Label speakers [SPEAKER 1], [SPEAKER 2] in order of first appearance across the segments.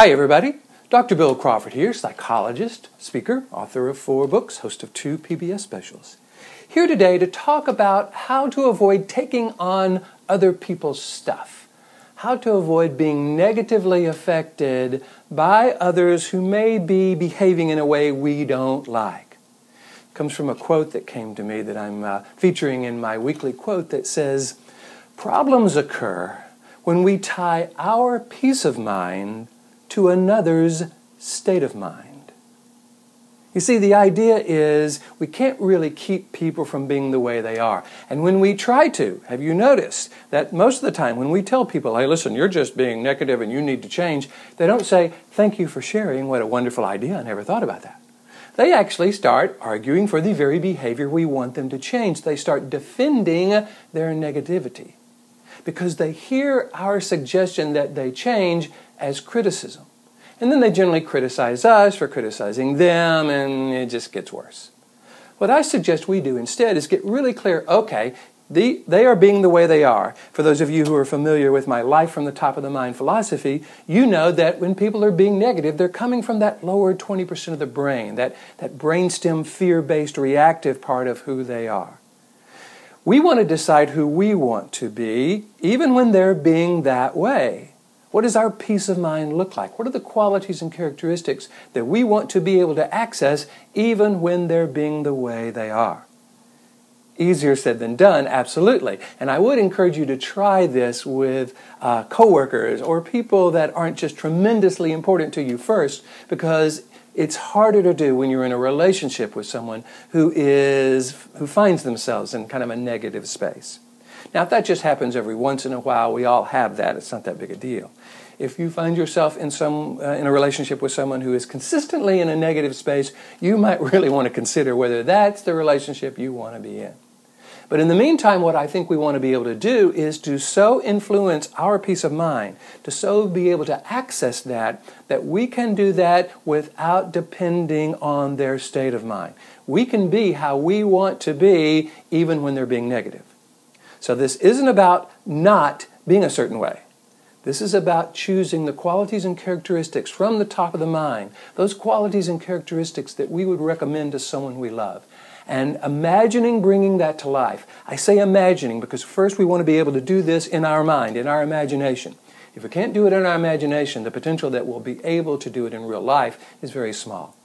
[SPEAKER 1] Hi, everybody. Dr. Bill Crawford here, psychologist, speaker, author of four books, host of two PBS specials. Here today to talk about how to avoid taking on other people's stuff, how to avoid being negatively affected by others who may be behaving in a way we don't like. It comes from a quote that came to me that I'm uh, featuring in my weekly quote that says, Problems occur when we tie our peace of mind to another's state of mind. You see, the idea is we can't really keep people from being the way they are. And when we try to, have you noticed that most of the time when we tell people, hey, listen, you're just being negative and you need to change, they don't say, thank you for sharing, what a wonderful idea, I never thought about that. They actually start arguing for the very behavior we want them to change. They start defending their negativity because they hear our suggestion that they change as criticism. And then they generally criticize us for criticizing them, and it just gets worse. What I suggest we do instead is get really clear okay, the, they are being the way they are. For those of you who are familiar with my Life from the Top of the Mind philosophy, you know that when people are being negative, they're coming from that lower 20% of the brain, that, that brainstem fear based reactive part of who they are. We want to decide who we want to be, even when they're being that way. What does our peace of mind look like? What are the qualities and characteristics that we want to be able to access even when they're being the way they are? Easier said than done, absolutely. And I would encourage you to try this with uh, coworkers or people that aren't just tremendously important to you first, because it's harder to do when you're in a relationship with someone who is who finds themselves in kind of a negative space. Now, if that just happens every once in a while, we all have that. It's not that big a deal. If you find yourself in some uh, in a relationship with someone who is consistently in a negative space, you might really want to consider whether that's the relationship you want to be in. But in the meantime, what I think we want to be able to do is to so influence our peace of mind, to so be able to access that, that we can do that without depending on their state of mind. We can be how we want to be even when they're being negative. So this isn't about not being a certain way. This is about choosing the qualities and characteristics from the top of the mind, those qualities and characteristics that we would recommend to someone we love and imagining bringing that to life. I say imagining because first we want to be able to do this in our mind, in our imagination. If we can't do it in our imagination, the potential that we'll be able to do it in real life is very small.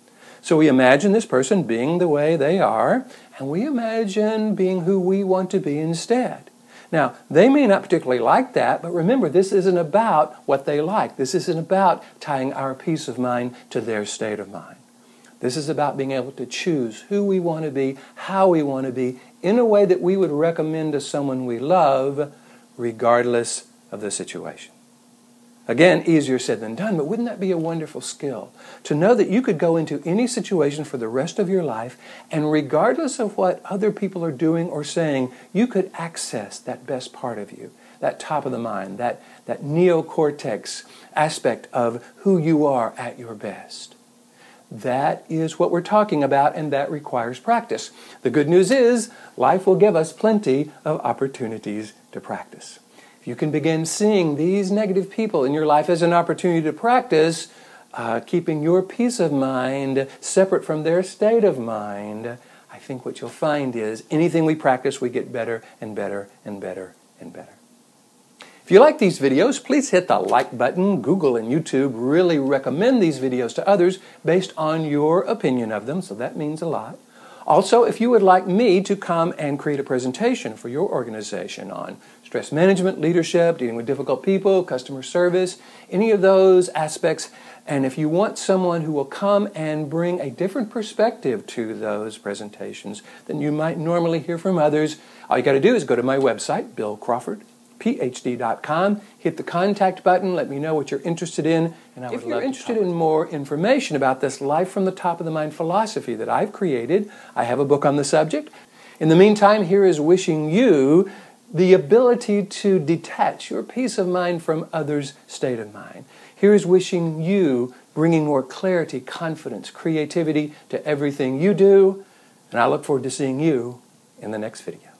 [SPEAKER 1] So we imagine this person being the way they are, and we imagine being who we want to be instead. Now, they may not particularly like that, but remember, this isn't about what they like. This isn't about tying our peace of mind to their state of mind. This is about being able to choose who we want to be, how we want to be, in a way that we would recommend to someone we love, regardless of the situation. Again, easier said than done, but wouldn't that be a wonderful skill? To know that you could go into any situation for the rest of your life, and regardless of what other people are doing or saying, you could access that best part of you, that top of the mind, that, that neocortex aspect of who you are at your best. That is what we're talking about, and that requires practice. The good news is, life will give us plenty of opportunities to practice. If you can begin seeing these negative people in your life as an opportunity to practice, uh, keeping your peace of mind separate from their state of mind, I think what you'll find is anything we practice, we get better and better and better and better. If you like these videos, please hit the like button. Google and YouTube really recommend these videos to others based on your opinion of them, so that means a lot. Also, if you would like me to come and create a presentation for your organization on stress management, leadership, dealing with difficult people, customer service, any of those aspects, and if you want someone who will come and bring a different perspective to those presentations than you might normally hear from others, all you got to do is go to my website, Bill Crawford phd.com. Hit the contact button. Let me know what you're interested in. And I would love to. if you're interested in more information about this life from the top of the mind philosophy that I've created, I have a book on the subject. In the meantime, here is wishing you the ability to detach your peace of mind from others' state of mind. Here is wishing you bringing more clarity, confidence, creativity to everything you do. And I look forward to seeing you in the next video.